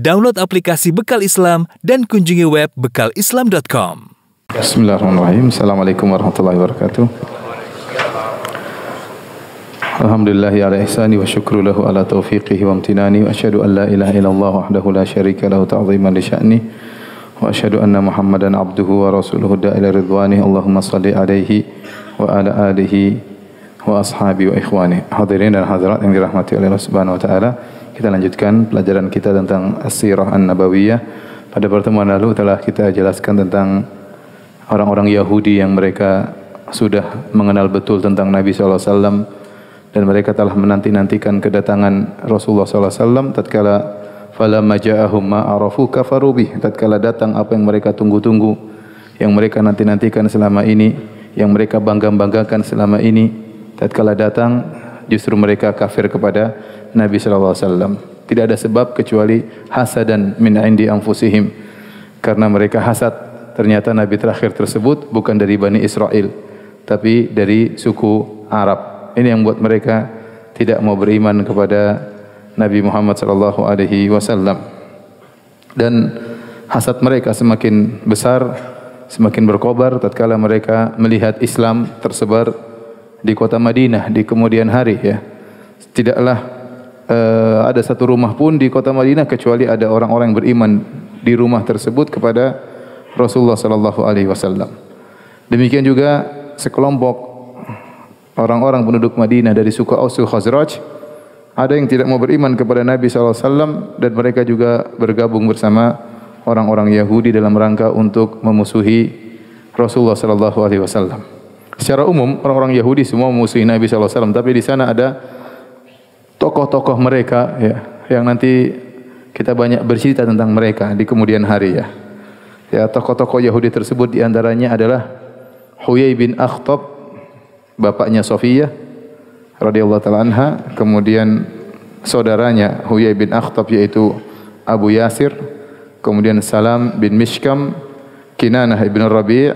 Download aplikasi Bekal Islam dan kunjungi web bekalislam.com. Bismillahirrahmanirrahim. Assalamualaikum warahmatullahi wabarakatuh. Alhamdulillah ala ihsani wa syukru lahu ala taufiqihi wa amtinani wa asyhadu an la ilaha illallah wahdahu la syarika lahu ta'ziman li sya'ni wa asyhadu anna Muhammadan abduhu wa rasuluhu da'ila ridwani Allahumma salli alaihi wa ala alihi wa ashabi wa ikhwani. Hadirin dan hadirat yang dirahmati oleh Allah Subhanahu wa taala. Kita lanjutkan pelajaran kita tentang As-Sirah An-Nabawiyah. Pada pertemuan lalu telah kita jelaskan tentang orang-orang Yahudi yang mereka sudah mengenal betul tentang Nabi wasallam dan mereka telah menanti-nantikan kedatangan Rasulullah wasallam. Tatkala falamma ja'ahum ma arafu kafaru bih. Tatkala datang apa yang mereka tunggu-tunggu yang mereka nanti-nantikan selama ini yang mereka bangga-banggakan selama ini. Tatkala datang justru mereka kafir kepada Nabi wasallam. Tidak ada sebab kecuali hasadan min indi anfusihim. Karena mereka hasad ternyata nabi terakhir tersebut bukan dari Bani Israel tapi dari suku Arab. Ini yang buat mereka tidak mau beriman kepada Nabi Muhammad sallallahu alaihi wasallam. Dan hasad mereka semakin besar, semakin berkobar tatkala mereka melihat Islam tersebar di kota Madinah di kemudian hari ya. Tidaklah uh, ada satu rumah pun di kota Madinah kecuali ada orang-orang yang beriman di rumah tersebut kepada Rasulullah sallallahu alaihi wasallam. Demikian juga sekelompok orang-orang penduduk Madinah dari suku Ausul Khazraj ada yang tidak mau beriman kepada Nabi sallallahu alaihi wasallam dan mereka juga bergabung bersama orang-orang Yahudi dalam rangka untuk memusuhi Rasulullah sallallahu alaihi wasallam. Secara umum orang-orang Yahudi semua memusuhi Nabi sallallahu alaihi wasallam tapi di sana ada tokoh-tokoh mereka ya yang nanti kita banyak bercerita tentang mereka di kemudian hari ya. Ya tokoh-tokoh Yahudi tersebut di antaranya adalah Huyai bin Akhtab bapaknya Sofiyah radhiyallahu taala anha, kemudian saudaranya Huyai bin Akhtab yaitu Abu Yasir, kemudian Salam bin Mishkam, Kinanah bin Rabi',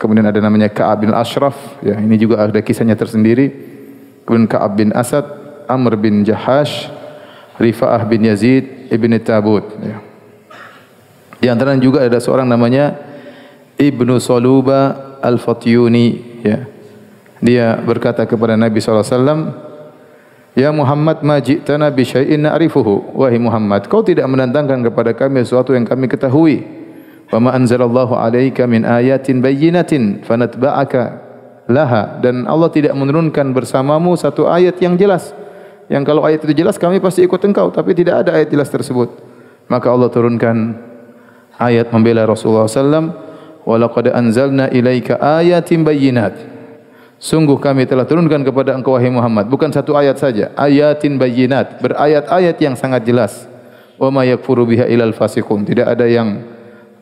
kemudian ada namanya Ka'ab bin Ashraf, ya ini juga ada kisahnya tersendiri. Kemudian Ka'ab bin Asad, Amr bin Jahash, Rifa'ah bin Yazid ibn Tabut. Ya. Di antara juga ada seorang namanya Ibnu Saluba Al-Fatyuni. Ya. Dia berkata kepada Nabi SAW, Ya Muhammad ma ji'tana bi syai'in na'rifuhu. Wahai Muhammad, kau tidak mendatangkan kepada kami sesuatu yang kami ketahui. Wa ma anzalallahu alaika min ayatin bayyinatin fanatba'aka laha dan Allah tidak menurunkan bersamamu satu ayat yang jelas yang kalau ayat itu jelas kami pasti ikut engkau tapi tidak ada ayat jelas tersebut. Maka Allah turunkan ayat membela Rasulullah sallam wa laqad anzalna ilaika ayatin bayyinat. Sungguh kami telah turunkan kepada engkau wahai Muhammad bukan satu ayat saja ayatin bayyinat berayat-ayat yang sangat jelas. Wa ma yakfuru biha ilal fasiqun. Tidak ada yang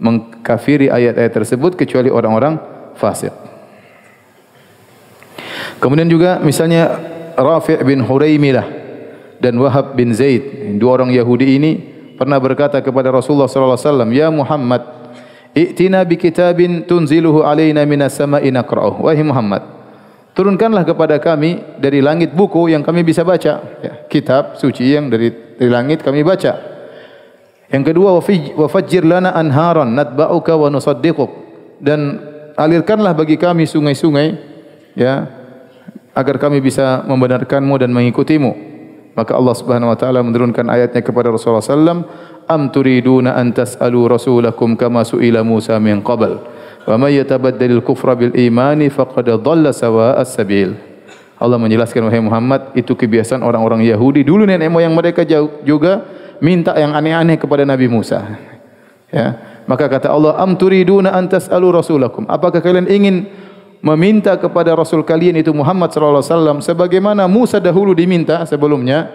mengkafiri ayat-ayat tersebut kecuali orang-orang fasik. Kemudian juga misalnya Rafi' bin Huraimilah dan Wahab bin Zaid, dua orang Yahudi ini pernah berkata kepada Rasulullah sallallahu alaihi wasallam, "Ya Muhammad, i'tina bi kitabin tunziluhu alaina minas sama'i naqra'uh." Wahai Muhammad, turunkanlah kepada kami dari langit buku yang kami bisa baca, ya, kitab suci yang dari dari langit kami baca. Yang kedua, wa fajjir lana anharan natba'uka wa nusaddiquk dan alirkanlah bagi kami sungai-sungai ya agar kami bisa membenarkanmu dan mengikutimu. Maka Allah Subhanahu wa taala menurunkan ayatnya kepada Rasulullah sallam, "Am turiduna an tas'alu rasulakum kama su'ila Musa min qabl? Wa may yatabaddalil kufra bil imani faqad dhalla sawa'as sabil." Allah menjelaskan wahai Muhammad, itu kebiasaan orang-orang Yahudi dulu nenek moyang mereka juga minta yang aneh-aneh kepada Nabi Musa. Ya. Maka kata Allah, "Am turiduna an tas'alu rasulakum?" Apakah kalian ingin meminta kepada Rasul kalian itu Muhammad sallallahu alaihi wasallam sebagaimana Musa dahulu diminta sebelumnya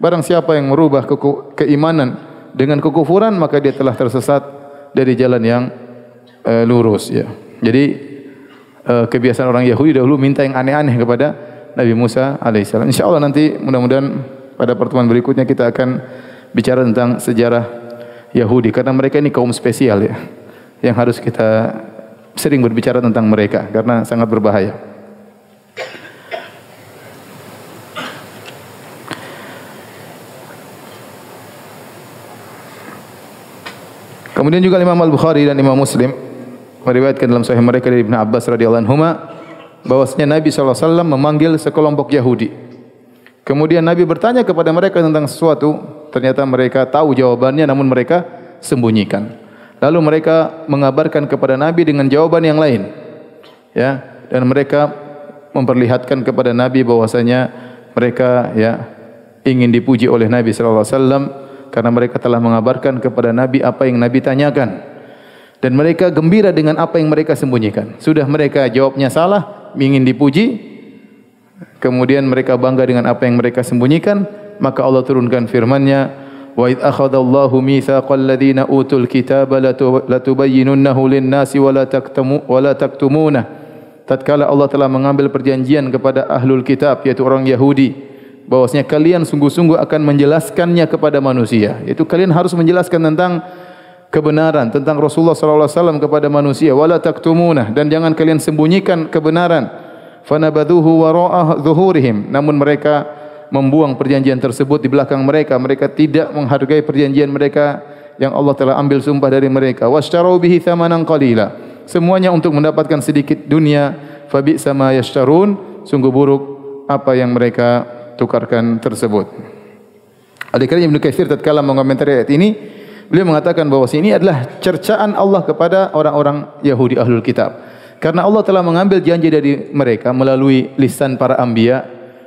barang siapa yang merubah ke keimanan dengan kekufuran maka dia telah tersesat dari jalan yang uh, lurus ya. Jadi uh, kebiasaan orang Yahudi dahulu minta yang aneh-aneh kepada Nabi Musa alaihissalam. Insyaallah nanti mudah-mudahan pada pertemuan berikutnya kita akan bicara tentang sejarah Yahudi karena mereka ini kaum spesial ya yang harus kita sering berbicara tentang mereka karena sangat berbahaya. Kemudian juga Imam Al-Bukhari dan Imam Muslim meriwayatkan dalam sahih mereka dari Ibn Abbas radhiyallahu anhu bahwasanya Nabi SAW memanggil sekelompok Yahudi. Kemudian Nabi bertanya kepada mereka tentang sesuatu, ternyata mereka tahu jawabannya namun mereka sembunyikan. Lalu mereka mengabarkan kepada Nabi dengan jawaban yang lain. Ya, dan mereka memperlihatkan kepada Nabi bahwasanya mereka ya ingin dipuji oleh Nabi sallallahu alaihi wasallam karena mereka telah mengabarkan kepada Nabi apa yang Nabi tanyakan dan mereka gembira dengan apa yang mereka sembunyikan. Sudah mereka jawabnya salah, ingin dipuji, kemudian mereka bangga dengan apa yang mereka sembunyikan, maka Allah turunkan firman-Nya, "Wa id akhadallahu mitsaqal ladzina utul kitaba latubayyinunnahu lin-nasi wa la taktumu wa la taktumuna." Tatkala Allah telah mengambil perjanjian kepada ahlul kitab yaitu orang Yahudi bahwasanya kalian sungguh-sungguh akan menjelaskannya kepada manusia. Itu kalian harus menjelaskan tentang kebenaran tentang Rasulullah sallallahu alaihi wasallam kepada manusia wala taktumuna dan jangan kalian sembunyikan kebenaran fanabadhuhu wara'a zuhurihim namun mereka membuang perjanjian tersebut di belakang mereka. Mereka tidak menghargai perjanjian mereka yang Allah telah ambil sumpah dari mereka. Washtaru bihi thamanan qalila. Semuanya untuk mendapatkan sedikit dunia. Fabi sama yashtarun. Sungguh buruk apa yang mereka tukarkan tersebut. Adik-adik Ibn Kathir tatkala mengomentari ayat ini, beliau mengatakan bahawa ini adalah cercaan Allah kepada orang-orang Yahudi Ahlul Kitab. Karena Allah telah mengambil janji dari mereka melalui lisan para anbiya,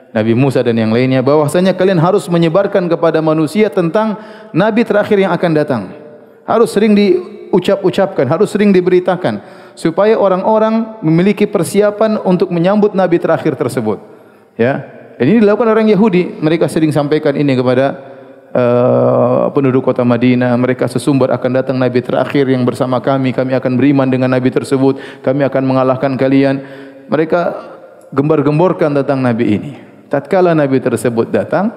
Nabi Musa dan yang lainnya, bahwasanya kalian harus menyebarkan kepada manusia tentang Nabi terakhir yang akan datang. Harus sering diucap-ucapkan, harus sering diberitakan. Supaya orang-orang memiliki persiapan untuk menyambut Nabi terakhir tersebut. Ya, dan ini dilakukan orang Yahudi. Mereka sering sampaikan ini kepada uh, penduduk kota Madinah. Mereka sesumber akan datang Nabi terakhir yang bersama kami. Kami akan beriman dengan Nabi tersebut. Kami akan mengalahkan kalian. Mereka gembar-gemborkan tentang Nabi ini. Tatkala Nabi tersebut datang,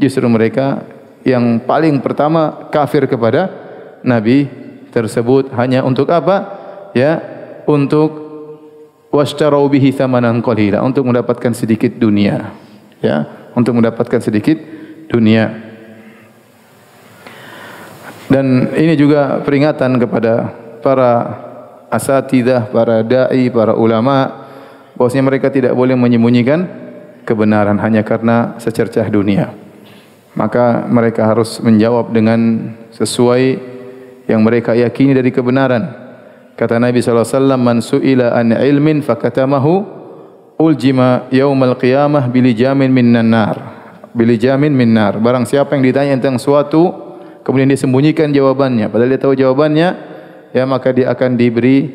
justru mereka yang paling pertama kafir kepada Nabi tersebut hanya untuk apa? Ya, untuk washtarau bihi thamanan qalila untuk mendapatkan sedikit dunia. Ya, untuk mendapatkan sedikit dunia. Dan ini juga peringatan kepada para asatidah, para dai, para ulama bahwasanya mereka tidak boleh menyembunyikan kebenaran hanya karena secercah dunia. Maka mereka harus menjawab dengan sesuai yang mereka yakini dari kebenaran. Kata Nabi SAW, Man su'ila an ilmin fakatamahu uljima yawmal qiyamah bili jamin min nar. Bili jamin min nar. Barang siapa yang ditanya tentang suatu, kemudian dia sembunyikan jawabannya. Padahal dia tahu jawabannya, ya maka dia akan diberi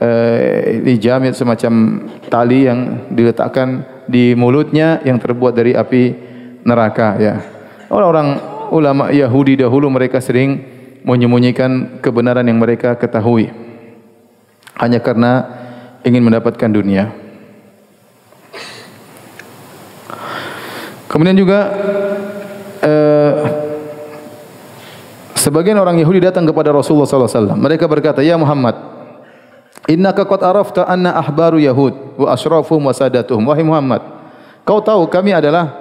uh, dijamin semacam tali yang diletakkan di mulutnya yang terbuat dari api neraka ya. Orang-orang ulama Yahudi dahulu mereka sering menyembunyikan kebenaran yang mereka ketahui hanya karena ingin mendapatkan dunia. Kemudian juga eh, sebagian orang Yahudi datang kepada Rasulullah sallallahu alaihi wasallam. Mereka berkata, "Ya Muhammad, Innaka qad arafta anna ahbaru Yahud wa asrafuhum wa sadatuhum. Wahai Muhammad, kau tahu kami adalah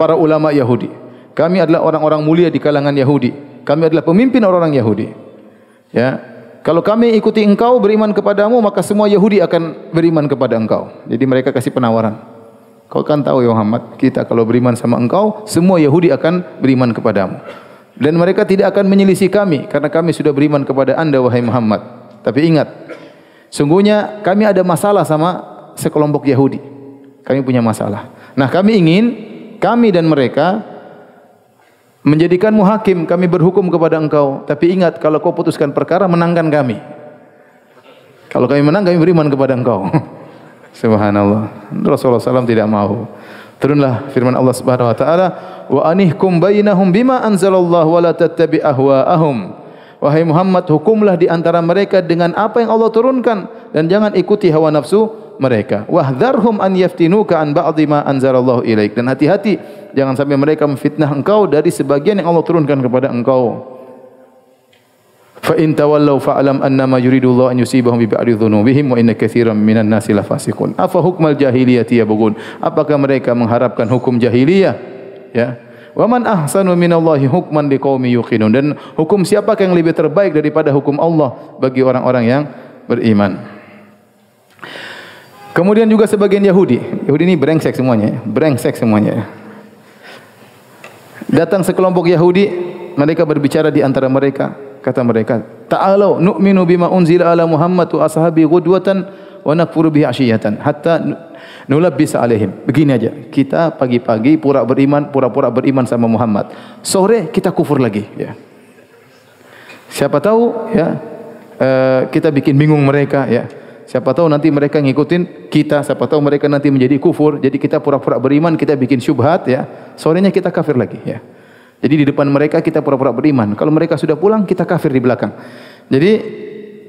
para ulama Yahudi. Kami adalah orang-orang mulia di kalangan Yahudi. Kami adalah pemimpin orang-orang Yahudi. Ya. Kalau kami ikuti engkau beriman kepadamu, maka semua Yahudi akan beriman kepada engkau. Jadi mereka kasih penawaran. Kau kan tahu ya Muhammad, kita kalau beriman sama engkau, semua Yahudi akan beriman kepadamu. Dan mereka tidak akan menyelisih kami karena kami sudah beriman kepada anda wahai Muhammad. Tapi ingat, Sungguhnya kami ada masalah sama sekelompok Yahudi. Kami punya masalah. Nah kami ingin kami dan mereka menjadikanmu hakim. Kami berhukum kepada engkau. Tapi ingat kalau kau putuskan perkara menangkan kami. Kalau kami menang kami beriman kepada engkau. Subhanallah. Rasulullah SAW tidak mau. Turunlah firman Allah Subhanahu Wa Taala. Wa anihkum bainahum bima anzalallahu wa la tattabi ahwaahum. Wahai Muhammad, hukumlah di antara mereka dengan apa yang Allah turunkan dan jangan ikuti hawa nafsu mereka. Wahdharhum an yaftinuka an ba'dhi ma anzalallahu ilaik. Dan hati-hati jangan sampai mereka memfitnah engkau dari sebagian yang Allah turunkan kepada engkau. Fa in tawallaw fa'lam annama yuridu Allah an yusibahum bi ba'di dhunubihim wa inna katsiran minan nasi la fasiqun. Afa hukmal jahiliyati yabghun? Apakah mereka mengharapkan hukum jahiliyah? Ya. Wa man ahsanu minallahi hukman liqaumin yuqinun. Dan hukum siapa yang lebih terbaik daripada hukum Allah bagi orang-orang yang beriman. Kemudian juga sebagian Yahudi. Yahudi ini brengsek semuanya. Brengsek semuanya. Datang sekelompok Yahudi, mereka berbicara di antara mereka. Kata mereka, Ta'alau nu'minu bima unzila ala Muhammad wa ashabi gudwatan wa nakfuru bihi asyiyatan. Hatta nulabbis alaihim. Begini aja. Kita pagi-pagi pura beriman, pura-pura beriman sama Muhammad. Sore kita kufur lagi. Ya. Siapa tahu ya uh, kita bikin bingung mereka ya. Siapa tahu nanti mereka ngikutin kita, siapa tahu mereka nanti menjadi kufur. Jadi kita pura-pura beriman, kita bikin syubhat ya. Sorenya kita kafir lagi ya. Jadi di depan mereka kita pura-pura beriman. Kalau mereka sudah pulang, kita kafir di belakang. Jadi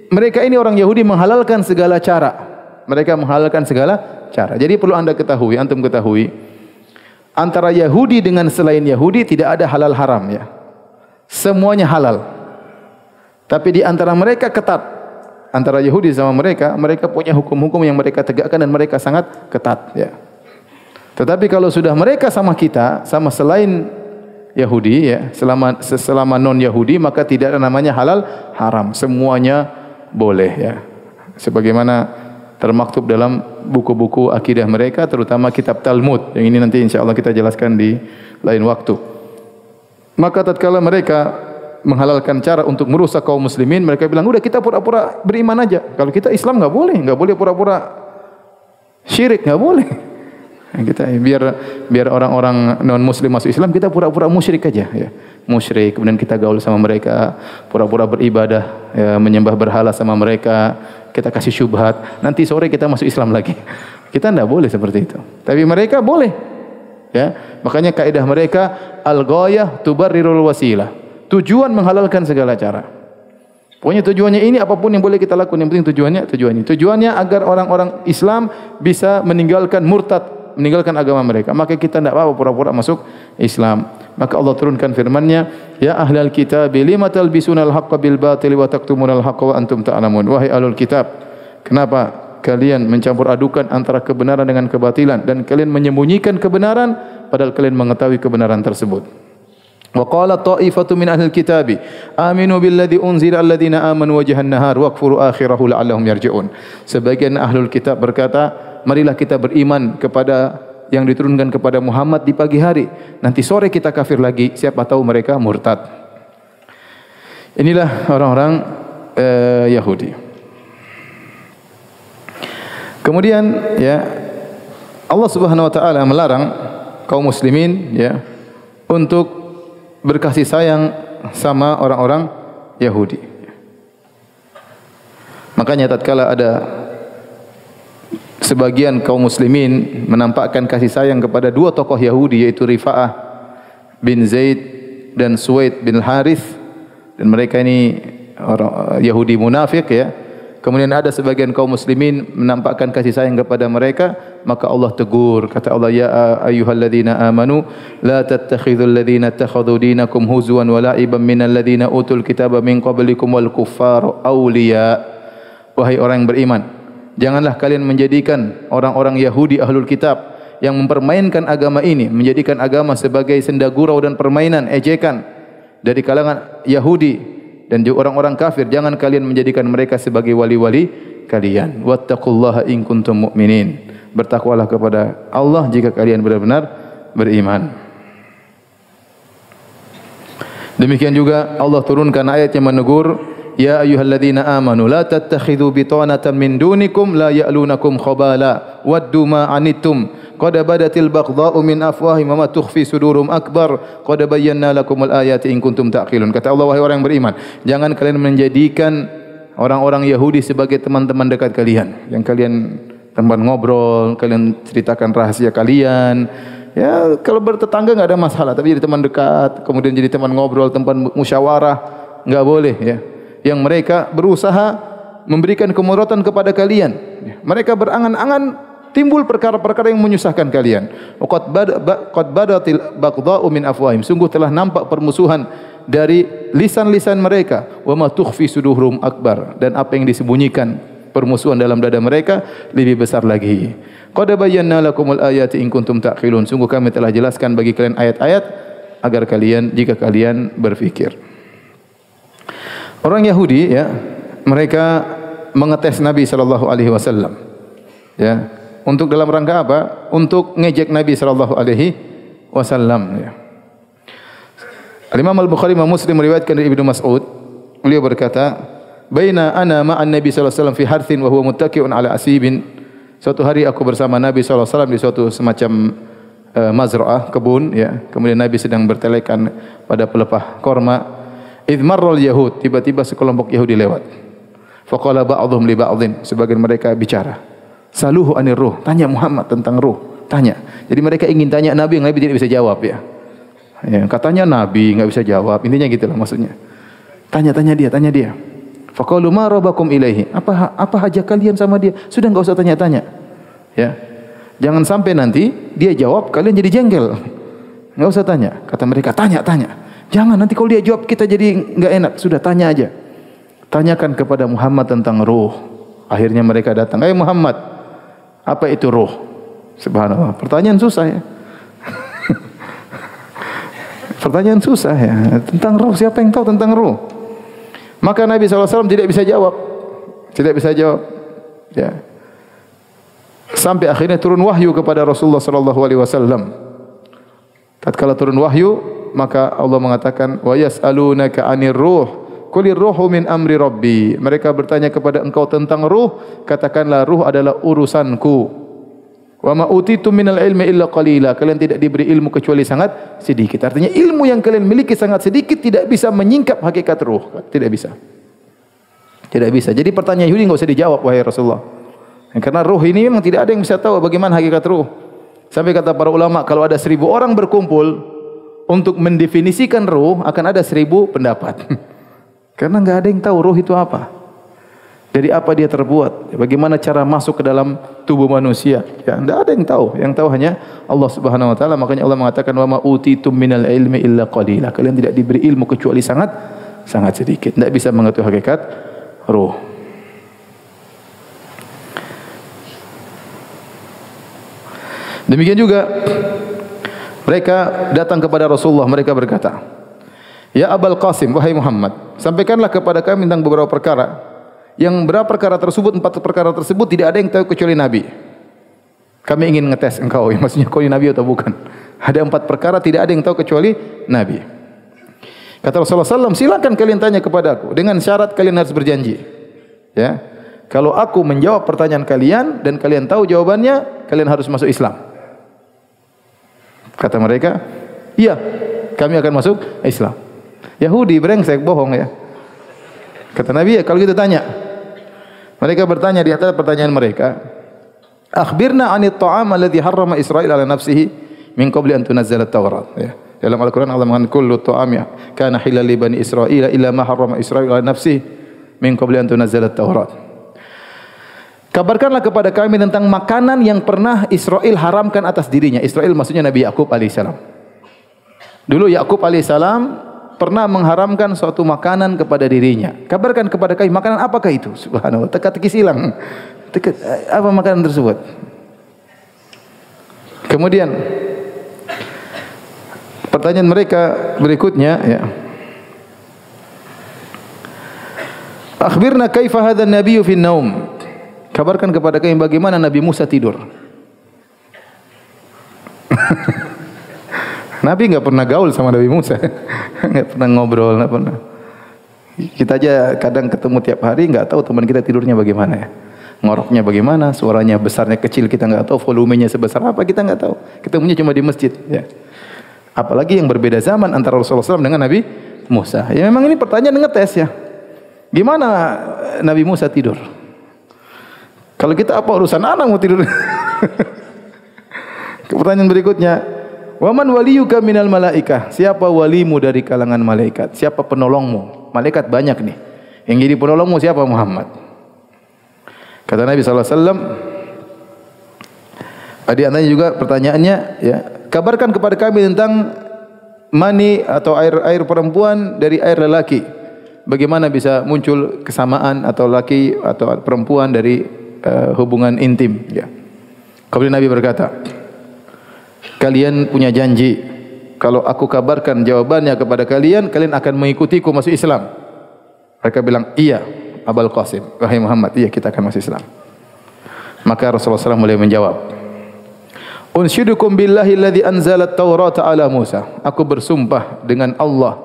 mereka ini orang Yahudi menghalalkan segala cara. Mereka menghalalkan segala cara. Jadi perlu anda ketahui, antum ketahui. Antara Yahudi dengan selain Yahudi tidak ada halal haram ya. Semuanya halal. Tapi di antara mereka ketat. Antara Yahudi sama mereka, mereka punya hukum-hukum yang mereka tegakkan dan mereka sangat ketat ya. Tetapi kalau sudah mereka sama kita, sama selain Yahudi ya selama selama non Yahudi maka tidak ada namanya halal haram semuanya boleh ya sebagaimana termaktub dalam buku-buku akidah mereka terutama kitab Talmud yang ini nanti insyaallah kita jelaskan di lain waktu. Maka tatkala mereka menghalalkan cara untuk merusak kaum muslimin mereka bilang udah kita pura-pura beriman aja. Kalau kita Islam enggak boleh. Enggak boleh pura-pura syirik enggak boleh. Kita biar biar orang-orang non muslim masuk Islam kita pura-pura musyrik aja ya musyrik. Kemudian kita gaul sama mereka pura-pura beribadah ya, menyembah berhala sama mereka kita kasih syubhat. Nanti sore kita masuk Islam lagi. Kita tidak boleh seperti itu. Tapi mereka boleh ya. Makanya kaidah mereka al ghayah tubarrirul wasilah. Tujuan menghalalkan segala cara. Pokoknya tujuannya ini apapun yang boleh kita lakukan yang penting tujuannya tujuannya. Tujuannya agar orang-orang Islam bisa meninggalkan murtad meninggalkan agama mereka. Maka kita tidak apa pura-pura masuk Islam maka Allah turunkan firman-Nya ya ahlal kitab lima talbisuna al-haqqa bil batil wa taktumuna al-haqqa wa antum ta'lamun? Wahai ahlul kitab kenapa kalian mencampur adukan antara kebenaran dengan kebatilan dan kalian menyembunyikan kebenaran padahal kalian mengetahui kebenaran tersebut? Wa qala ta'ifatu min ahlil kitab aminu billadhi unzila alladhina amanu wajhan nahar waqfuru akhirahu la'allahum yarji'un. Sebagian ahlul kitab berkata marilah kita beriman kepada yang diturunkan kepada Muhammad di pagi hari. Nanti sore kita kafir lagi, siapa tahu mereka murtad. Inilah orang-orang uh, Yahudi. Kemudian ya Allah Subhanahu wa taala melarang kaum muslimin ya untuk berkasih sayang sama orang-orang Yahudi. Makanya tatkala ada sebagian kaum muslimin menampakkan kasih sayang kepada dua tokoh Yahudi yaitu Rifa'ah bin Zaid dan Suwaid bin Harith dan mereka ini orang Yahudi munafik ya. Kemudian ada sebagian kaum muslimin menampakkan kasih sayang kepada mereka maka Allah tegur. Kata Allah ya ayyuhalladzina amanu la tattakhidhul ladzina takhadhu dinakum huzwan wa la'iban minal ladzina utul kitaba min qablikum wal kuffar awliya. Wahai orang yang beriman Janganlah kalian menjadikan orang-orang Yahudi ahlul kitab yang mempermainkan agama ini, menjadikan agama sebagai senda gurau dan permainan, ejekan dari kalangan Yahudi dan juga orang-orang kafir. Jangan kalian menjadikan mereka sebagai wali-wali kalian. Wattaqullaha in kuntum mu'minin. Bertakwalah kepada Allah jika kalian benar-benar beriman. Demikian juga Allah turunkan ayat yang menegur Ya ayyuhalladzina amanu la tattakhidhu bitanatan min dunikum la ya'lunakum khabala waddu ma anittum qad badatil baghdha'u min afwahihim ma tukhfi sudurum akbar. Qad bayyana lakumul ayati in kuntum taqilun. Kata Allah wahai orang yang beriman jangan kalian menjadikan orang-orang Yahudi sebagai teman-teman dekat kalian. Yang kalian teman ngobrol kalian ceritakan rahasia kalian. Ya kalau bertetangga enggak ada masalah tapi jadi teman dekat kemudian jadi teman ngobrol tempat musyawarah enggak boleh ya yang mereka berusaha memberikan kemudaratan kepada kalian. Mereka berangan-angan timbul perkara-perkara yang menyusahkan kalian. Qad qad badatil baghdha'u min afwahim. Sungguh telah nampak permusuhan dari lisan-lisan mereka. Wa ma tukhfi suduhum akbar dan apa yang disembunyikan permusuhan dalam dada mereka lebih besar lagi. Qad bayyana lakumul ayati in kuntum taqilun. Sungguh kami telah jelaskan bagi kalian ayat-ayat agar kalian jika kalian berfikir. Orang Yahudi ya, mereka mengetes Nabi sallallahu alaihi wasallam. Ya. Untuk dalam rangka apa? Untuk ngejek Nabi sallallahu alaihi wasallam ya. Imam Al-Bukhari dan Muslim meriwayatkan dari Ibnu Mas'ud, beliau berkata, "Baina ana ma'an Nabi sallallahu alaihi wasallam fi harthin wa huwa muttaqi'un ala asibin." Suatu hari aku bersama Nabi sallallahu alaihi wasallam di suatu semacam uh, mazra'ah, kebun ya. Kemudian Nabi sedang bertelekan pada pelepah korma Idh marral Yahud, tiba-tiba sekelompok Yahudi lewat. Faqala ba'dhum li ba'dhin, sebagian mereka bicara. Saluhu anir ruh, tanya Muhammad tentang ruh, tanya. Jadi mereka ingin tanya Nabi Nabi tidak bisa jawab ya. Ya, katanya Nabi enggak bisa jawab, intinya gitulah maksudnya. Tanya-tanya dia, tanya dia. Faqalu ma rabbakum ilaihi? Apa apa hajat kalian sama dia? Sudah enggak usah tanya-tanya. Ya. Jangan sampai nanti dia jawab kalian jadi jengkel. Enggak usah tanya. Kata mereka, tanya, tanya. Jangan nanti kalau dia jawab kita jadi enggak enak. Sudah tanya aja. Tanyakan kepada Muhammad tentang ruh. Akhirnya mereka datang. Eh Muhammad, apa itu ruh? Subhanallah. Pertanyaan susah ya. Pertanyaan susah ya. Tentang ruh, siapa yang tahu tentang ruh? Maka Nabi SAW tidak bisa jawab. Tidak bisa jawab. Ya. Sampai akhirnya turun wahyu kepada Rasulullah SAW. Tatkala turun wahyu, maka Allah mengatakan wa yasalunaka anir ruh. Qul ruhu min amri rabbi. Mereka bertanya kepada engkau tentang ruh katakanlah ruh adalah urusanku. Wa ma utitu minal ilmi illa qalila. Kalian tidak diberi ilmu kecuali sangat sedikit. Artinya ilmu yang kalian miliki sangat sedikit tidak bisa menyingkap hakikat ruh. Tidak bisa. Tidak bisa. Jadi pertanyaan Yahudi enggak usah dijawab wahai Rasulullah. Karena ruh ini memang tidak ada yang bisa tahu bagaimana hakikat ruh. Sampai kata para ulama kalau ada seribu orang berkumpul untuk mendefinisikan ruh akan ada seribu pendapat. Karena nggak ada yang tahu ruh itu apa. Dari apa dia terbuat? Bagaimana cara masuk ke dalam tubuh manusia? Ya, tidak ada yang tahu. Yang tahu hanya Allah Subhanahu Wa Taala. Makanya Allah mengatakan wa ma'uti minal ilmi illa qalila. Kalian tidak diberi ilmu kecuali sangat sangat sedikit. Tidak bisa mengetahui hakikat ruh. Demikian juga mereka datang kepada Rasulullah, mereka berkata, Ya Abul Qasim, wahai Muhammad, sampaikanlah kepada kami tentang beberapa perkara. Yang berapa perkara tersebut, empat perkara tersebut tidak ada yang tahu kecuali Nabi. Kami ingin ngetes engkau, ya, maksudnya kau ini Nabi atau bukan. Ada empat perkara tidak ada yang tahu kecuali Nabi. Kata Rasulullah SAW, silakan kalian tanya kepada aku. Dengan syarat kalian harus berjanji. Ya, Kalau aku menjawab pertanyaan kalian dan kalian tahu jawabannya, kalian harus masuk Islam. Kata mereka, iya, kami akan masuk Islam. Yahudi brengsek bohong ya. Kata Nabi, ya, kalau kita tanya. Mereka bertanya di atas pertanyaan mereka, "Akhbirna 'anit ta'am alladhi harrama Israil 'ala nafsihi min qabli an tunazzala at-Taurat." Ya. Dalam Al-Qur'an Allah mengatakan kullu ta'am ya kana halal li bani Israil illa ma harrama Israil 'ala nafsihi min qabli an tunazzala at-Taurat. Kabarkanlah kepada kami tentang makanan yang pernah Israel haramkan atas dirinya. Israel maksudnya Nabi Yakub alaihissalam. Dulu Yakub alaihissalam pernah mengharamkan suatu makanan kepada dirinya. Kabarkan kepada kami makanan apakah itu? Subhanallah. Teka-teki silang. Teka, apa makanan tersebut? Kemudian pertanyaan mereka berikutnya ya. Akhbirna kaifa hadha an-nabiyyu fi an-naum? Kabarkan kepada kami bagaimana Nabi Musa tidur. Nabi enggak pernah gaul sama Nabi Musa. Enggak pernah ngobrol, enggak pernah. Kita aja kadang ketemu tiap hari enggak tahu teman kita tidurnya bagaimana ya. Ngoroknya bagaimana, suaranya besarnya kecil kita enggak tahu, volumenya sebesar apa kita enggak tahu. Ketemunya cuma di masjid ya. Apalagi yang berbeda zaman antara Rasulullah SAW dengan Nabi Musa. Ya memang ini pertanyaan ngetes ya. Gimana Nabi Musa tidur? Kalau kita apa urusan anak mau tidur? Pertanyaan berikutnya, Waman waliyuka minal malaikah? Siapa walimu dari kalangan malaikat? Siapa penolongmu? Malaikat banyak nih. Yang jadi penolongmu siapa Muhammad? Kata Nabi sallallahu alaihi wasallam, Adi antaranya juga pertanyaannya, ya, kabarkan kepada kami tentang mani atau air air perempuan dari air lelaki. Bagaimana bisa muncul kesamaan atau laki atau perempuan dari uh, hubungan intim ya. Kemudian Nabi berkata, kalian punya janji kalau aku kabarkan jawabannya kepada kalian, kalian akan mengikutiku masuk Islam. Mereka bilang, iya, Abul Qasim. Wahai Muhammad, iya kita akan masuk Islam. Maka Rasulullah SAW mulai menjawab. Unsyidukum billahi alladhi anzalat Taurata ala Musa. Aku bersumpah dengan Allah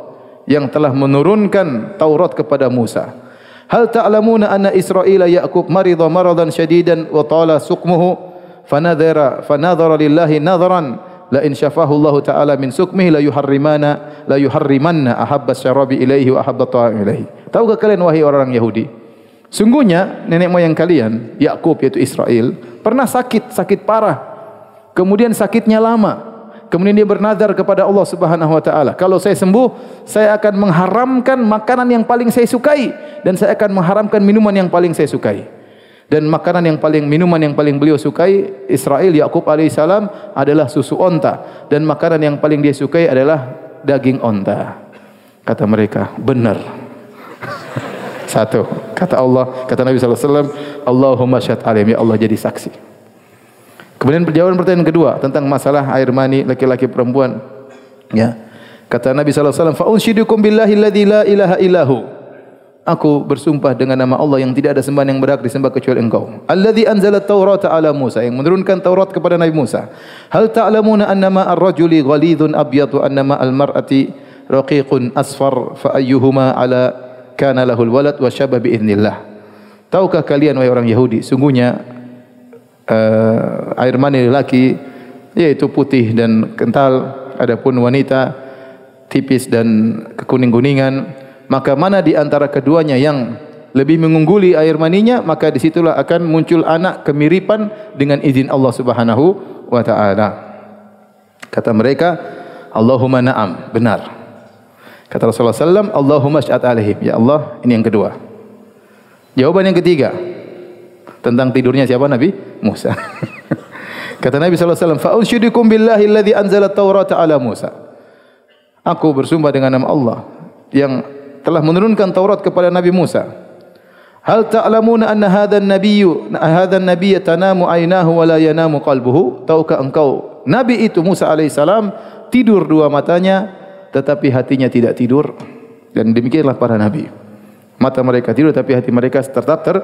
yang telah menurunkan Taurat kepada Musa. Hal ta'lamuna anna Israel Yaqub marida maradan syadidan wa tala sukmuhu? Fanadhara fanadhara lillahi nadharan. La in syafahu Allah taala min sukmihi la yuharrimana la yuharrimanna ahabba syarabi ilaihi wa ahabba ta'am ilaihi tahukah kalian wahai orang Yahudi sungguhnya nenek moyang kalian Yakub yaitu Israel pernah sakit sakit parah. Kemudian sakitnya lama kemudian dia bernazar kepada Allah Subhanahu wa taala. Kalau saya sembuh saya akan mengharamkan makanan yang paling saya sukai dan saya akan mengharamkan minuman yang paling saya sukai. Dan makanan yang paling minuman yang paling beliau sukai Israel Yakub alaihissalam adalah susu onta. Dan makanan yang paling dia sukai adalah daging onta. Kata mereka benar. Satu kata Allah kata Nabi sallallahu alaihi wasallam Allahumma syahad alim. Ya Allah jadi saksi kemudian perjalanan pertanyaan kedua tentang masalah air mani laki-laki perempuan ya kata Nabi fa unsyidukum billahi alladzi la ilaha illahu aku bersumpah dengan nama Allah yang tidak ada sembahan yang berhak disembah kecuali engkau. Alladzi anzala Taurat ala Musa yang menurunkan Taurat kepada Nabi Musa. Hal ta'lamuna annama ar-rajuli ghalidun abyad wa annama al-mar'ati raqiqun asfar fa ayyuhuma ala kana lahul walad wa syaba bi idznillah. Tahukah kalian wahai orang Yahudi sungguhnya uh, air mani lelaki yaitu putih dan kental. Adapun wanita tipis dan kekuning-kuningan maka mana di antara keduanya yang lebih mengungguli air maninya maka disitulah akan muncul anak kemiripan dengan izin Allah Subhanahu wa taala. Kata mereka Allahumma na'am. Benar. Kata Rasulullah sallam Allahumma sya'at alaihim. Ya Allah ini yang kedua. Jawaban yang ketiga tentang tidurnya siapa Nabi Musa kata Nabi sallallahu alaihi wasallam billahi alladhi anzala at-taurata ala Musa aku bersumpah dengan nama Allah yang telah menurunkan Taurat kepada Nabi Musa. Hal ta'lamuna anna hadhan nabiyyu hadhan nabiyya tanamu aynahu wa la yanamu qalbuhu? Tahukah engkau nabi itu Musa alaihissalam tidur dua matanya tetapi hatinya tidak tidur? Dan demikianlah para nabi. Mata mereka tidur tapi hati mereka tetap ter,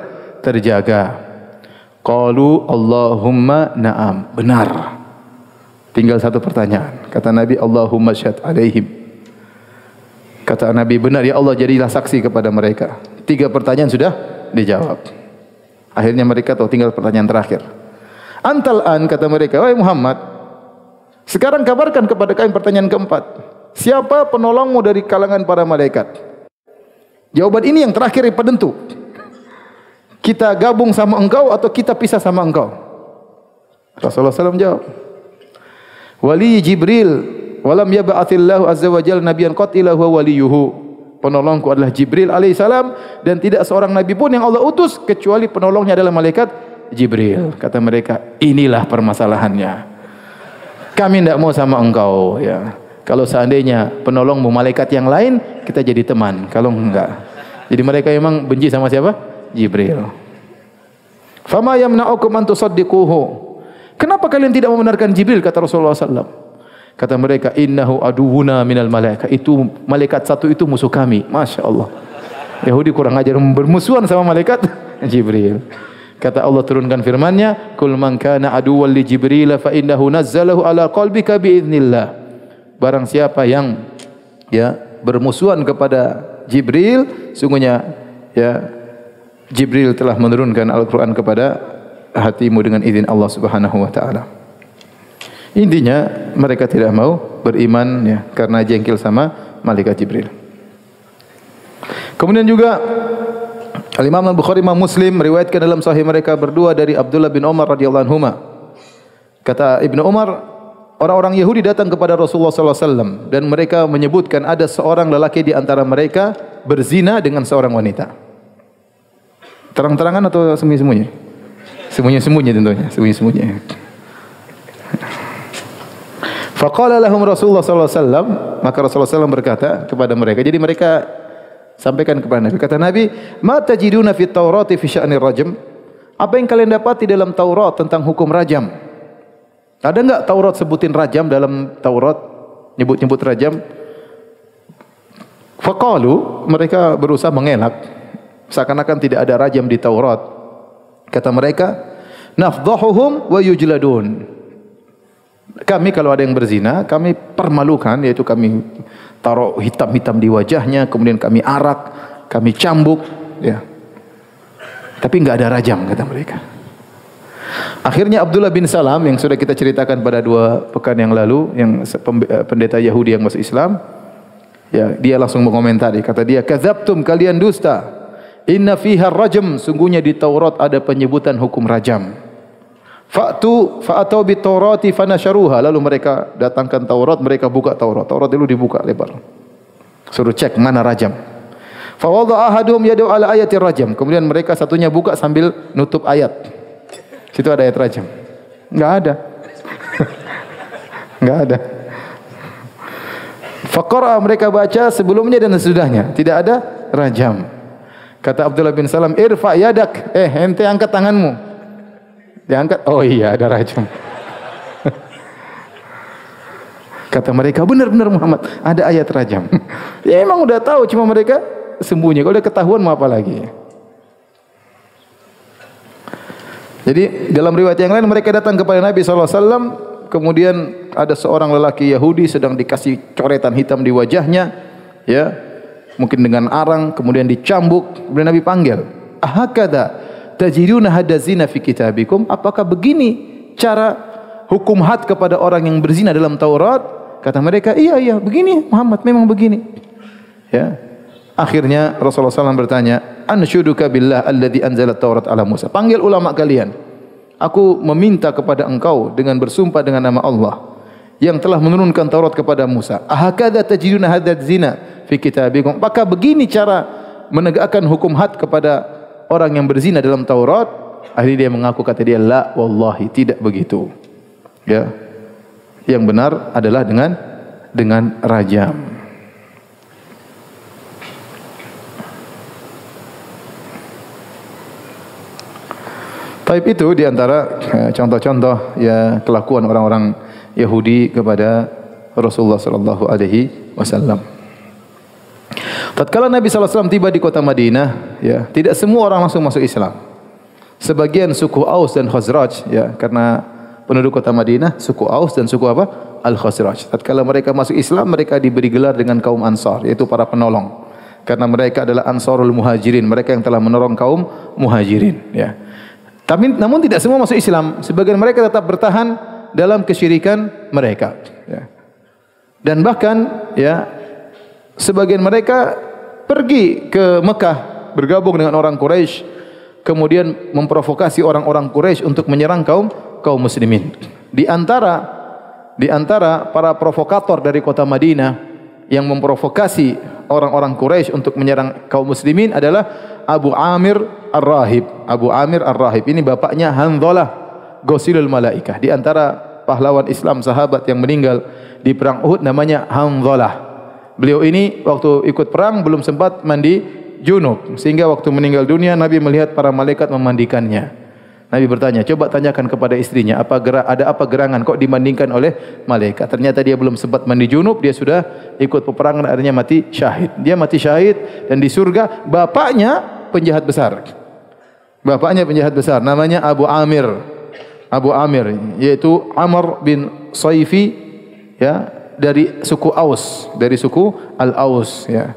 terjaga. Qalu Allahumma na'am. Benar. Tinggal satu pertanyaan. Kata Nabi Allahumma syad alaihim. Kata Nabi benar ya Allah jadilah saksi kepada mereka. Tiga pertanyaan sudah dijawab. Akhirnya mereka tahu tinggal pertanyaan terakhir. Antal an kata mereka, wahai Muhammad, sekarang kabarkan kepada kami pertanyaan keempat. Siapa penolongmu dari kalangan para malaikat? Jawaban ini yang terakhir yang penentu. Kita gabung sama engkau atau kita pisah sama engkau? Rasulullah SAW jawab. Wali Jibril Walam yab'athillahu azza wa jalla nabiyyan qatila huwa waliyuhu. Penolongku adalah Jibril alaihissalam dan tidak seorang nabi pun yang Allah utus kecuali penolongnya adalah malaikat Jibril. Kata mereka, inilah permasalahannya. Kami tidak mau sama engkau ya. Kalau seandainya penolongmu malaikat yang lain, kita jadi teman. Kalau enggak. Jadi mereka memang benci sama siapa? Jibril. Fama yamna'ukum an tusaddiquhu. Kenapa kalian tidak membenarkan Jibril kata Rasulullah sallallahu Kata mereka, innahu aduhuna minal malaikat. Itu malaikat satu itu musuh kami. Masya Allah. Yahudi kurang ajar bermusuhan sama malaikat Jibril. Kata Allah turunkan firman-Nya, "Kul man kana aduwwan li Jibril fa innahu nazzalahu ala qalbika bi idznillah." Barang siapa yang ya bermusuhan kepada Jibril, sungguhnya ya Jibril telah menurunkan Al-Qur'an kepada hatimu dengan izin Allah Subhanahu wa taala. Intinya mereka tidak mau beriman ya karena jengkel sama malaikat Jibril. Kemudian juga Al-Imam Al-Bukhari Imam Muslim meriwayatkan dalam sahih mereka berdua dari Abdullah bin Umar radhiyallahu anhu. Kata Ibnu Umar, orang-orang Yahudi datang kepada Rasulullah sallallahu alaihi wasallam dan mereka menyebutkan ada seorang lelaki di antara mereka berzina dengan seorang wanita. Terang-terangan atau sembunyi-sembunyi? Sembunyi-sembunyi tentunya, sembunyi-sembunyi. Faqala lahum Rasulullah sallallahu alaihi wasallam, maka Rasulullah sallallahu berkata kepada mereka. Jadi mereka sampaikan kepada Nabi. Kata Nabi, "Ma tajiduna fit Taurat fi sya'nir rajm?" Apa yang kalian dapati dalam Taurat tentang hukum rajam? Ada enggak Taurat sebutin rajam dalam Taurat? nyebut-nyebut rajam. Faqalu mereka berusaha mengelak seakan-akan tidak ada rajam di Taurat. Kata mereka, nafdhahuhum wa yujladun. Kami kalau ada yang berzina, kami permalukan yaitu kami taruh hitam-hitam di wajahnya, kemudian kami arak, kami cambuk, ya. Tapi enggak ada rajam kata mereka. Akhirnya Abdullah bin Salam yang sudah kita ceritakan pada dua pekan yang lalu yang eh, pendeta Yahudi yang masuk Islam ya dia langsung mengomentari kata dia kadzabtum kalian dusta inna fiha rajam. Sungguhnya di Taurat ada penyebutan hukum rajam. Fa'tu fa'atau bi Taurati fanasharuha. Lalu mereka datangkan Taurat mereka buka Taurat. Taurat dulu dibuka lebar. Suruh cek mana rajam. Fa wada ahadum yadu ala ayatir rajam. Kemudian mereka satunya buka sambil nutup ayat. Situ ada ayat rajam. Enggak ada. Enggak ada. Faqara mereka baca sebelumnya dan sesudahnya. Tidak ada rajam kata Abdullah bin Salam irfa yadak eh ente angkat tanganmu dia angkat, oh iya ada rajam. Kata mereka, benar-benar Muhammad, ada ayat rajam. ya memang sudah tahu, cuma mereka sembunyi. Kalau dia ketahuan, mau apa lagi? Jadi dalam riwayat yang lain mereka datang kepada Nabi SAW kemudian ada seorang lelaki Yahudi sedang dikasih coretan hitam di wajahnya ya mungkin dengan arang kemudian dicambuk kemudian Nabi panggil ahakada tajiduna hadazina fi kitabikum? Apakah begini cara hukum had kepada orang yang berzina dalam Taurat? Kata mereka iya iya begini Muhammad memang begini. Ya. Akhirnya Rasulullah SAW bertanya anshuduka billah alladhi anzala Taurat ala Musa? Panggil ulama kalian. Aku meminta kepada engkau dengan bersumpah dengan nama Allah yang telah menurunkan Taurat kepada Musa. Ahakadha tajiduna hadazina fi kitabikum apakah begini cara menegakkan hukum had kepada orang yang berzina dalam Taurat, akhirnya dia mengaku kata dia la wallahi tidak begitu. Ya. Yang benar adalah dengan dengan rajam. Taib itu di antara eh, contoh-contoh ya kelakuan orang-orang Yahudi kepada Rasulullah sallallahu alaihi wasallam. Tatkala Nabi SAW tiba di kota Madinah, ya, tidak semua orang langsung masuk Islam. Sebagian suku Aus dan Khazraj, ya, karena penduduk kota Madinah, suku Aus dan suku apa? Al-Khazraj. Tatkala mereka masuk Islam, mereka diberi gelar dengan kaum Ansar, yaitu para penolong. Karena mereka adalah Ansarul Muhajirin, mereka yang telah menolong kaum Muhajirin. Ya. Tapi namun tidak semua masuk Islam. Sebagian mereka tetap bertahan dalam kesyirikan mereka. Ya. Dan bahkan ya sebagian mereka pergi ke Mekah bergabung dengan orang Quraisy kemudian memprovokasi orang-orang Quraisy untuk menyerang kaum kaum muslimin. Di antara di antara para provokator dari kota Madinah yang memprovokasi orang-orang Quraisy untuk menyerang kaum muslimin adalah Abu Amir Ar-Rahib. Abu Amir Ar-Rahib ini bapaknya Hanzalah Ghusilul Malaikah. Di antara pahlawan Islam sahabat yang meninggal di perang Uhud namanya Hanzalah Beliau ini waktu ikut perang belum sempat mandi junub sehingga waktu meninggal dunia Nabi melihat para malaikat memandikannya. Nabi bertanya, coba tanyakan kepada istrinya, apa gerak, ada apa gerangan kok dimandingkan oleh malaikat? Ternyata dia belum sempat mandi junub, dia sudah ikut peperangan akhirnya mati syahid. Dia mati syahid dan di surga bapaknya penjahat besar. Bapaknya penjahat besar namanya Abu Amir. Abu Amir yaitu Amr bin Saifi ya dari suku Aus, dari suku Al-Aus ya.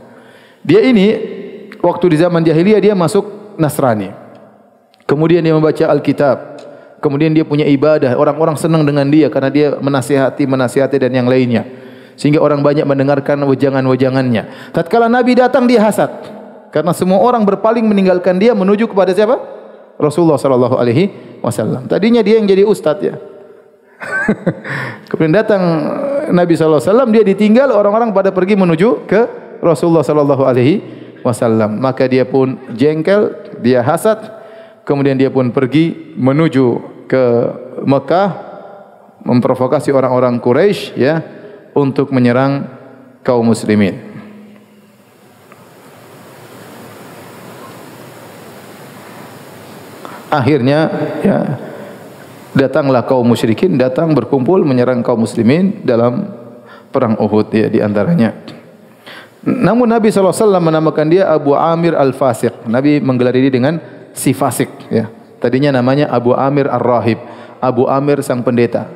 Dia ini waktu di zaman jahiliyah dia masuk Nasrani. Kemudian dia membaca Alkitab. Kemudian dia punya ibadah. Orang-orang senang dengan dia karena dia menasihati, menasihati dan yang lainnya. Sehingga orang banyak mendengarkan wejangan-wejangannya. Tatkala Nabi datang dia hasad. Karena semua orang berpaling meninggalkan dia menuju kepada siapa? Rasulullah sallallahu alaihi wasallam. Tadinya dia yang jadi ustaz ya. Kemudian datang Nabi sallallahu alaihi wasallam dia ditinggal orang-orang pada pergi menuju ke Rasulullah sallallahu alaihi wasallam. Maka dia pun jengkel, dia hasad, kemudian dia pun pergi menuju ke Mekah memprovokasi orang-orang Quraisy ya untuk menyerang kaum muslimin. Akhirnya ya datanglah kaum musyrikin datang berkumpul menyerang kaum muslimin dalam perang Uhud ya di antaranya. Namun Nabi SAW menamakan dia Abu Amir Al-Fasiq. Nabi menggelar ini dengan si fasik. Ya. Tadinya namanya Abu Amir Ar-Rahib. Abu Amir sang pendeta.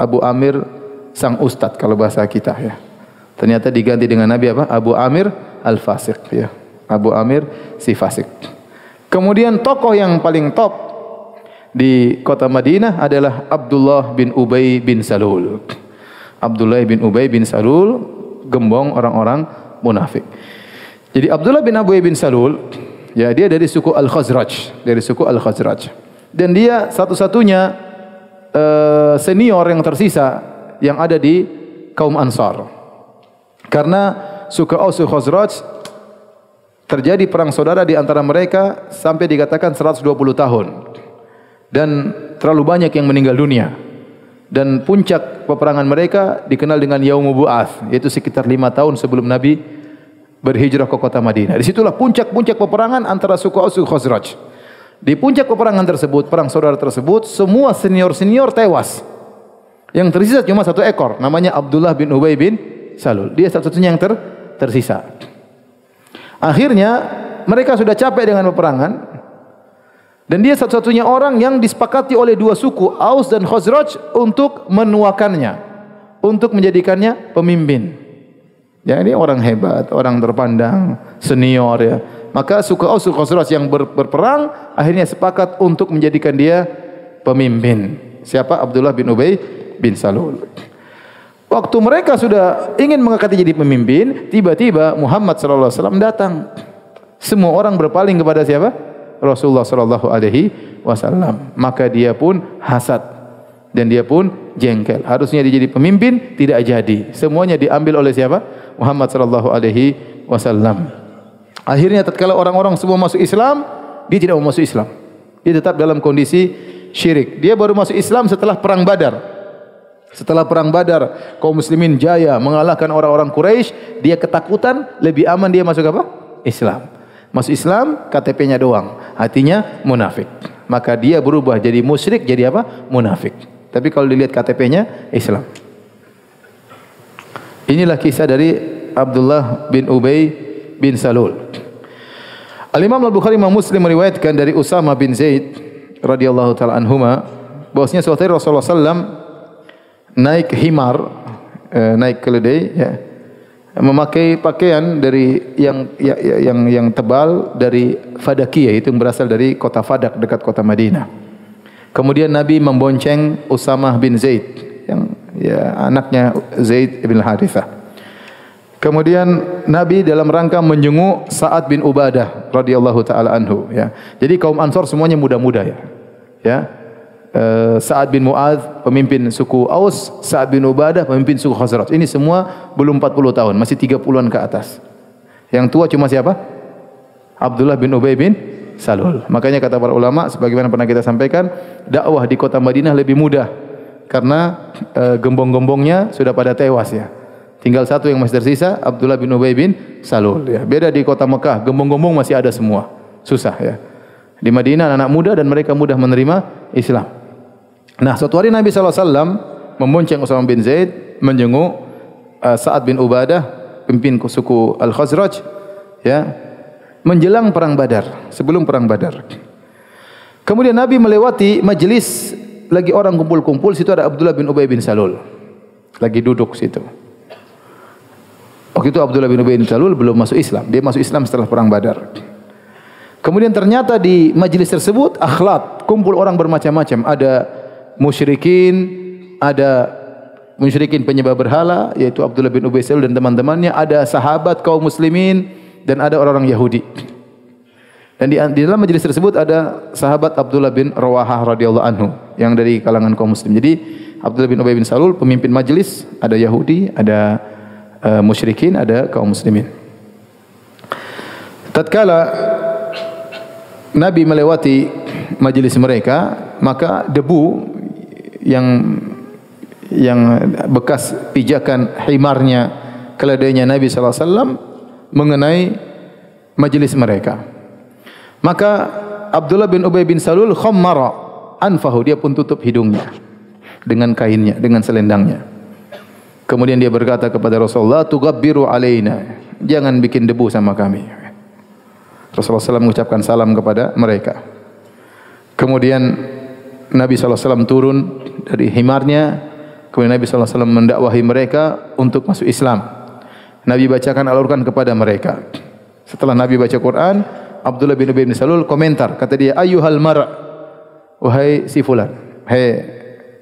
Abu Amir sang ustad kalau bahasa kita. Ya. Ternyata diganti dengan Nabi apa? Abu Amir Al-Fasiq. Ya. Abu Amir si fasik. Kemudian tokoh yang paling top di kota Madinah adalah Abdullah bin Ubay bin Salul. Abdullah bin Ubay bin Salul gembong orang-orang munafik. Jadi Abdullah bin Abu bin Salul, ya dia dari suku Al-Khazraj, dari suku Al-Khazraj. Dan dia satu-satunya uh, senior yang tersisa yang ada di kaum Ansar. Karena suku Aus Khazraj terjadi perang saudara di antara mereka sampai dikatakan 120 tahun. Dan terlalu banyak yang meninggal dunia. Dan puncak peperangan mereka dikenal dengan Yaumul Bu'ath, yaitu sekitar lima tahun sebelum Nabi berhijrah ke kota Madinah. Di situlah puncak-puncak peperangan antara suku Aus dan Khazraj. Di puncak peperangan tersebut, perang saudara tersebut, semua senior-senior tewas. Yang tersisa cuma satu ekor, namanya Abdullah bin Ubay bin Salul. Dia satu-satunya yang ter tersisa. Akhirnya, mereka sudah capek dengan peperangan. Dan dia satu-satunya orang yang disepakati oleh dua suku, Aus dan Khazraj, untuk menuakannya. Untuk menjadikannya pemimpin. Ya ini orang hebat, orang terpandang, senior ya. Maka suku Aus Khazraj yang ber, berperang akhirnya sepakat untuk menjadikan dia pemimpin. Siapa? Abdullah bin Ubay bin Salul. Waktu mereka sudah ingin mengangkatnya jadi pemimpin, tiba-tiba Muhammad sallallahu alaihi wasallam datang. Semua orang berpaling kepada siapa? Rasulullah sallallahu alaihi wasallam. Maka dia pun hasad dan dia pun jengkel. Harusnya dia jadi pemimpin, tidak jadi. Semuanya diambil oleh siapa? Muhammad sallallahu alaihi wasallam. Akhirnya tatkala orang-orang semua masuk Islam, dia tidak mau masuk Islam. Dia tetap dalam kondisi syirik. Dia baru masuk Islam setelah perang Badar. Setelah perang Badar, kaum muslimin jaya mengalahkan orang-orang Quraisy, dia ketakutan, lebih aman dia masuk apa? Islam. Masuk Islam, KTP-nya doang. Hatinya munafik. Maka dia berubah jadi musyrik, jadi apa? Munafik. Tapi kalau dilihat KTP-nya Islam. Inilah kisah dari Abdullah bin Ubay bin Salul. Al-Imam Al-Bukhari Imam Muslim meriwayatkan dari Usama bin Zaid radhiyallahu taala anhuma bahwasanya suatu hari Rasulullah sallam naik himar eh, naik keledai ya memakai pakaian dari yang ya, ya, yang yang tebal dari Fadakiyah itu yang berasal dari kota Fadak dekat kota Madinah. Kemudian Nabi membonceng Usamah bin Zaid yang ya anaknya Zaid bin Harithah. Kemudian Nabi dalam rangka menjenguk Sa'ad bin Ubadah radhiyallahu taala anhu ya. Jadi kaum Ansor semuanya muda-muda ya. Ya. Uh, Sa'ad bin Mu'adh pemimpin suku Aus, Sa'ad bin Ubadah pemimpin suku Khazraj. Ini semua belum 40 tahun, masih 30-an ke atas. Yang tua cuma siapa? Abdullah bin Ubay bin Salul. Makanya kata para ulama sebagaimana pernah kita sampaikan, dakwah di kota Madinah lebih mudah karena e, gembong-gembongnya sudah pada tewas ya. Tinggal satu yang masih tersisa, Abdullah bin Ubay bin Salul ya. Beda di kota Mekah, gembong-gembong masih ada semua. Susah ya. Di Madinah anak muda dan mereka mudah menerima Islam. Nah, suatu hari Nabi wasallam membonceng Usama bin Zaid menjenguk uh, Sa'ad bin Ubadah, pemimpin suku Al-Khazraj ya menjelang perang Badar, sebelum perang Badar. Kemudian Nabi melewati majlis lagi orang kumpul-kumpul situ ada Abdullah bin Ubay bin Salul. Lagi duduk situ. Waktu itu Abdullah bin Ubay bin Salul belum masuk Islam. Dia masuk Islam setelah perang Badar. Kemudian ternyata di majlis tersebut akhlak, kumpul orang bermacam-macam. Ada musyrikin, ada musyrikin penyembah berhala yaitu Abdullah bin Ubay Salul dan teman-temannya, ada sahabat kaum muslimin, dan ada orang-orang Yahudi. Dan di, di dalam majlis tersebut ada sahabat Abdullah bin Rawahah radhiyallahu anhu yang dari kalangan kaum muslim. Jadi Abdullah bin Ubay bin Salul pemimpin majlis, ada Yahudi, ada uh, musyrikin, ada kaum muslimin. Tatkala Nabi melewati majlis mereka, maka debu yang yang bekas pijakan himarnya keledainya Nabi sallallahu alaihi wasallam mengenai majlis mereka. Maka Abdullah bin Ubay bin Salul khammara anfahu dia pun tutup hidungnya dengan kainnya, dengan selendangnya. Kemudian dia berkata kepada Rasulullah, "Tugabbiru alaina." Jangan bikin debu sama kami. Rasulullah SAW mengucapkan salam kepada mereka. Kemudian Nabi SAW turun dari himarnya. Kemudian Nabi SAW mendakwahi mereka untuk masuk Islam. Nabi bacakan Al-Quran kepada mereka. Setelah Nabi baca Quran, Abdullah bin Ubay bin Salul komentar. Kata dia, Ayuhal mar' Wahai si fulan. Hei,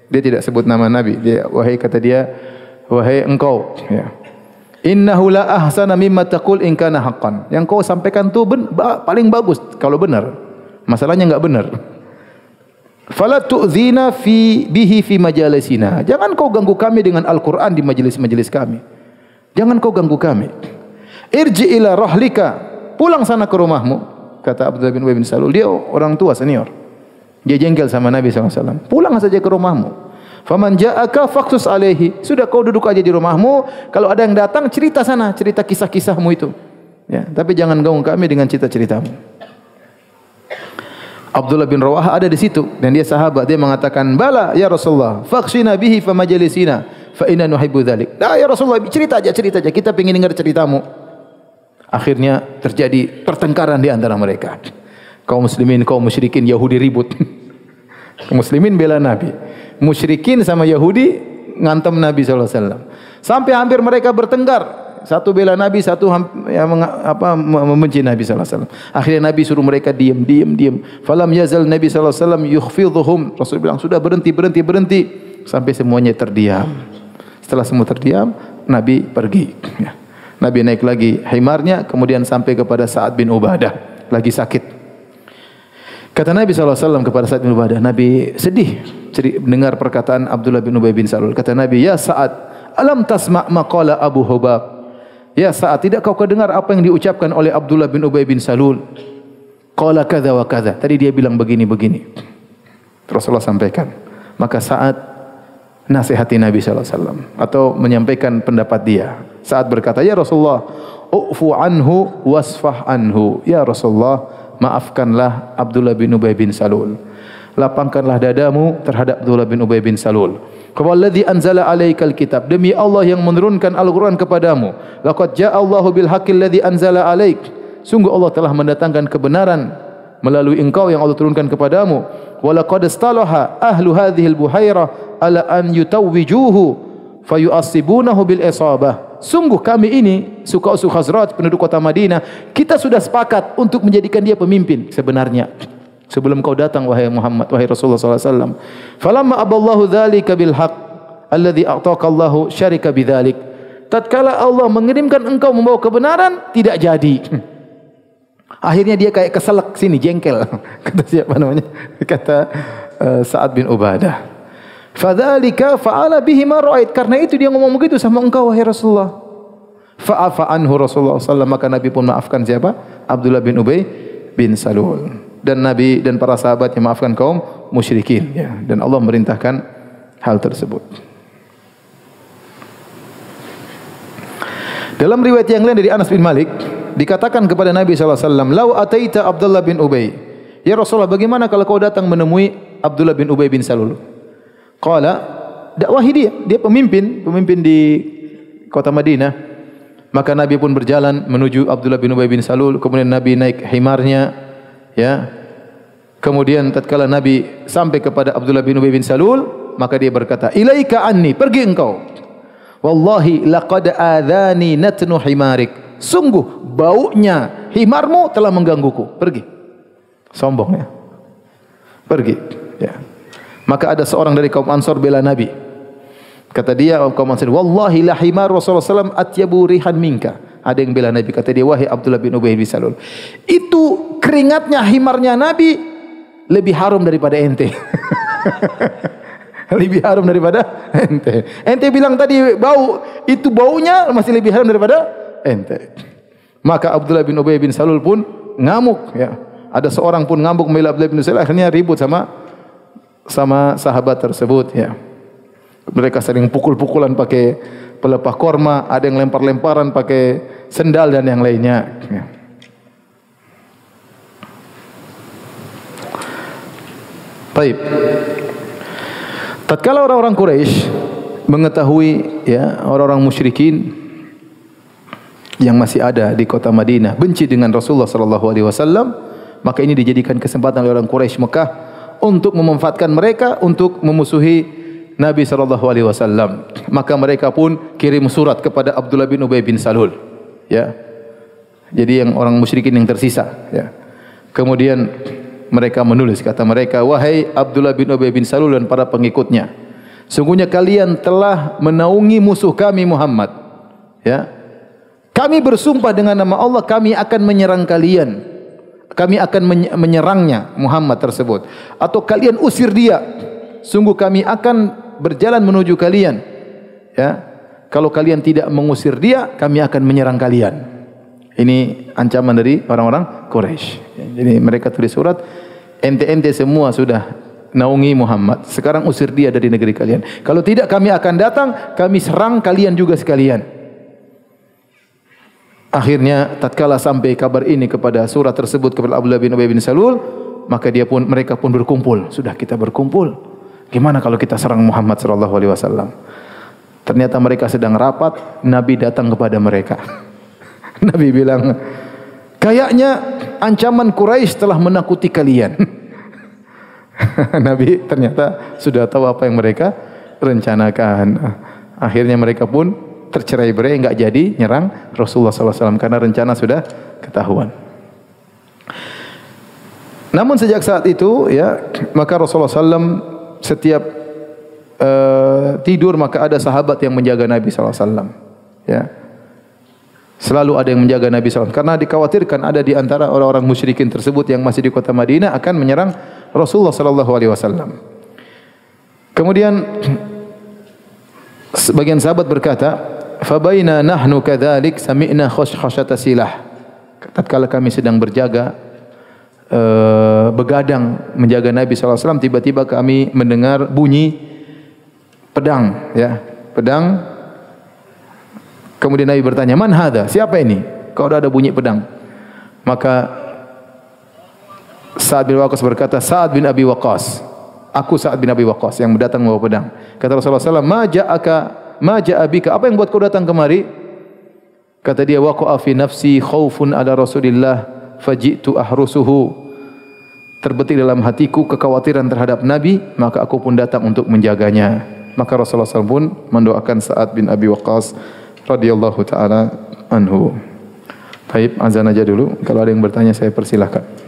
dia tidak sebut nama Nabi. Dia, wahai kata dia, wahai engkau ya innahu la ahsana mimma taqul in kana haqqan yang kau sampaikan tu ben, ba, paling bagus kalau benar masalahnya enggak benar fala tu'zina fi bihi fi majalisina. Jangan kau ganggu kami dengan Al-Qur'an di majelis-majelis kami. Jangan kau ganggu kami. Irji ila rahlika. Pulang sana ke rumahmu kata Abdullah bin Ubay bin Salul. Dia orang tua senior. Dia jengkel sama Nabi SAW pulang saja ke rumahmu. Faman ja'aka faqsus alaihi. Sudah kau duduk aja di rumahmu, kalau ada yang datang cerita sana, cerita kisah-kisahmu itu. Ya, tapi jangan ganggu kami dengan cerita-ceritamu. Abdullah bin Rawah ada di situ dan dia sahabat dia mengatakan bala ya Rasulullah faqsina bihi fa majlisina fa inna nuhibbu dzalik. Dah ya Rasulullah cerita aja cerita aja kita ingin dengar ceritamu. Akhirnya terjadi pertengkaran di antara mereka. Kaum muslimin kaum musyrikin Yahudi ribut. Muslimin bela Nabi musyrikin sama Yahudi ngantem Nabi sallallahu alaihi wasallam. Sampai hampir mereka bertengkar. Satu bela Nabi, satu yang apa membenci Nabi sallallahu alaihi wasallam. Akhirnya Nabi suruh mereka diam, diam, diam. Falam yazal Nabi sallallahu alaihi wasallam yukhfidhuhum. Rasul bilang, "Sudah berhenti, berhenti, berhenti." Sampai semuanya terdiam. Setelah semua terdiam, Nabi pergi. Ya. Nabi naik lagi himarnya, kemudian sampai kepada Sa'ad bin Ubadah, lagi sakit. Kata Nabi SAW kepada Sa'ad bin Ubadah, Nabi sedih mendengar perkataan Abdullah bin Ubay bin Salul. Kata Nabi, Ya Sa'ad, alam tasma' maqala Abu Hubab. Ya Sa'ad, tidak kau kedengar apa yang diucapkan oleh Abdullah bin Ubay bin Salul? Qala kadha wa kadha. Tadi dia bilang begini-begini. Rasulullah sampaikan. Maka Sa'ad nasihati Nabi SAW. Atau menyampaikan pendapat dia. Saat berkata, Ya Rasulullah, u'fu anhu wasfah anhu. Ya Rasulullah, maafkanlah Abdullah bin Ubay bin Salul. Lapangkanlah dadamu terhadap Abdullah bin Ubay bin Salul. Kawalladhi anzala alaikal kitab. Demi Allah yang menurunkan Al-Quran kepadamu. Laqad ja'allahu bil haqqil ladhi anzala alaik. Sungguh Allah telah mendatangkan kebenaran melalui engkau yang Allah turunkan kepadamu. Walaqad istalaha ahlu hadhil buhairah ala an yutawwijuhu fayu'assibunahu bil isabah sungguh kami ini suka usul penduduk kota Madinah kita sudah sepakat untuk menjadikan dia pemimpin sebenarnya sebelum kau datang wahai Muhammad wahai Rasulullah sallallahu alaihi wasallam. Falamma aballahu dzalika bil haqq alladhi a'taka Allahu syarika bidzalik. Tatkala Allah mengirimkan engkau membawa kebenaran tidak jadi. Akhirnya dia kayak keselak sini jengkel. Kata siapa namanya? Kata uh, Sa'ad bin Ubadah. Fadzalika fa'ala bihi ma ra'ait. Karena itu dia ngomong begitu sama engkau wahai Rasulullah. Fa'afa anhu Rasulullah sallallahu maka Nabi pun maafkan siapa? Abdullah bin Ubay bin Salul. Dan Nabi dan para sahabat yang maafkan kaum musyrikin ya. Dan Allah merintahkan hal tersebut. Dalam riwayat yang lain dari Anas bin Malik dikatakan kepada Nabi sallallahu alaihi wasallam, "Lau ataita Abdullah bin Ubay." Ya Rasulullah, bagaimana kalau kau datang menemui Abdullah bin Ubay bin Salul? Qala dakwahi dia, dia pemimpin, pemimpin di kota Madinah. Maka Nabi pun berjalan menuju Abdullah bin Ubay bin Salul, kemudian Nabi naik himarnya, ya. Kemudian tatkala Nabi sampai kepada Abdullah bin Ubay bin Salul, maka dia berkata, "Ilaika anni, pergi engkau." Wallahi laqad adzani natnu himarik. Sungguh baunya himarmu telah menggangguku. Pergi. Sombong ya. Pergi. Ya. Maka ada seorang dari kaum Ansor bela Nabi. Kata dia kaum Ansor, "Wallahi la himar Rasulullah sallam atyabu rihan minka." Ada yang bela Nabi kata dia, "Wahai Abdullah bin Ubay bin Salul, itu keringatnya himarnya Nabi lebih harum daripada ente." lebih harum daripada ente. Ente bilang tadi bau, itu baunya masih lebih harum daripada ente. Maka Abdullah bin Ubay bin Salul pun ngamuk ya. Ada seorang pun ngamuk membela Abdullah bin Salul akhirnya ribut sama sama sahabat tersebut ya. Mereka sering pukul-pukulan pakai pelepah korma, ada yang lempar-lemparan pakai sendal dan yang lainnya. Ya. Baik. Tatkala orang-orang Quraisy mengetahui ya orang-orang musyrikin yang masih ada di kota Madinah benci dengan Rasulullah sallallahu alaihi wasallam, maka ini dijadikan kesempatan oleh orang Quraisy Mekah untuk memanfaatkan mereka untuk memusuhi Nabi sallallahu alaihi wasallam. Maka mereka pun kirim surat kepada Abdullah bin Ubay bin Salul. Ya. Jadi yang orang musyrikin yang tersisa, ya. Kemudian mereka menulis kata mereka, "Wahai Abdullah bin Ubay bin Salul dan para pengikutnya, sungguhnya kalian telah menaungi musuh kami Muhammad." Ya. Kami bersumpah dengan nama Allah kami akan menyerang kalian. Kami akan menyerangnya Muhammad tersebut atau kalian usir dia. Sungguh kami akan berjalan menuju kalian. Ya. Kalau kalian tidak mengusir dia, kami akan menyerang kalian. Ini ancaman dari orang-orang Quraisy. Jadi mereka tulis surat, ente-ente semua sudah naungi Muhammad. Sekarang usir dia dari negeri kalian. Kalau tidak kami akan datang, kami serang kalian juga sekalian. Akhirnya tatkala sampai kabar ini kepada surat tersebut kepada Abdullah bin Ubay bin Salul, maka dia pun mereka pun berkumpul. Sudah kita berkumpul. Gimana kalau kita serang Muhammad sallallahu alaihi wasallam? Ternyata mereka sedang rapat, Nabi datang kepada mereka. Nabi bilang, kayaknya ancaman Quraisy telah menakuti kalian. Nabi ternyata sudah tahu apa yang mereka rencanakan. Akhirnya mereka pun tercerai berai, enggak jadi nyerang Rasulullah SAW karena rencana sudah ketahuan. Namun sejak saat itu, ya maka Rasulullah SAW setiap uh, tidur maka ada sahabat yang menjaga Nabi SAW. Ya, Selalu ada yang menjaga Nabi SAW. Karena dikhawatirkan ada di antara orang-orang musyrikin tersebut yang masih di kota Madinah akan menyerang Rasulullah SAW. Kemudian sebagian sahabat berkata, "Fabaina nahnu kadzalik sami'na khashkhashata silah." Tatkala kami sedang berjaga uh, begadang menjaga Nabi SAW, tiba-tiba kami mendengar bunyi pedang, ya, pedang Kemudian Nabi bertanya, "Man hadha? Siapa ini?" Kau ada bunyi pedang. Maka Sa'ad bin Waqqas berkata, "Sa'ad bin Abi Waqqas." Aku Sa'ad bin Abi Waqqas yang datang membawa pedang. Kata Rasulullah SAW, "Ma ja'aka ma ja'a? Apa yang buat kau datang kemari?" Kata dia, "Waqa'a fi nafsi khaufun ala Rasulillah faji'tu ahrusuhu." Terbetik dalam hatiku kekhawatiran terhadap Nabi, maka aku pun datang untuk menjaganya. Maka Rasulullah SAW pun mendoakan Sa'ad bin Abi Waqqas radhiyallahu taala anhu. Baik, azan aja dulu. Kalau ada yang bertanya saya persilahkan.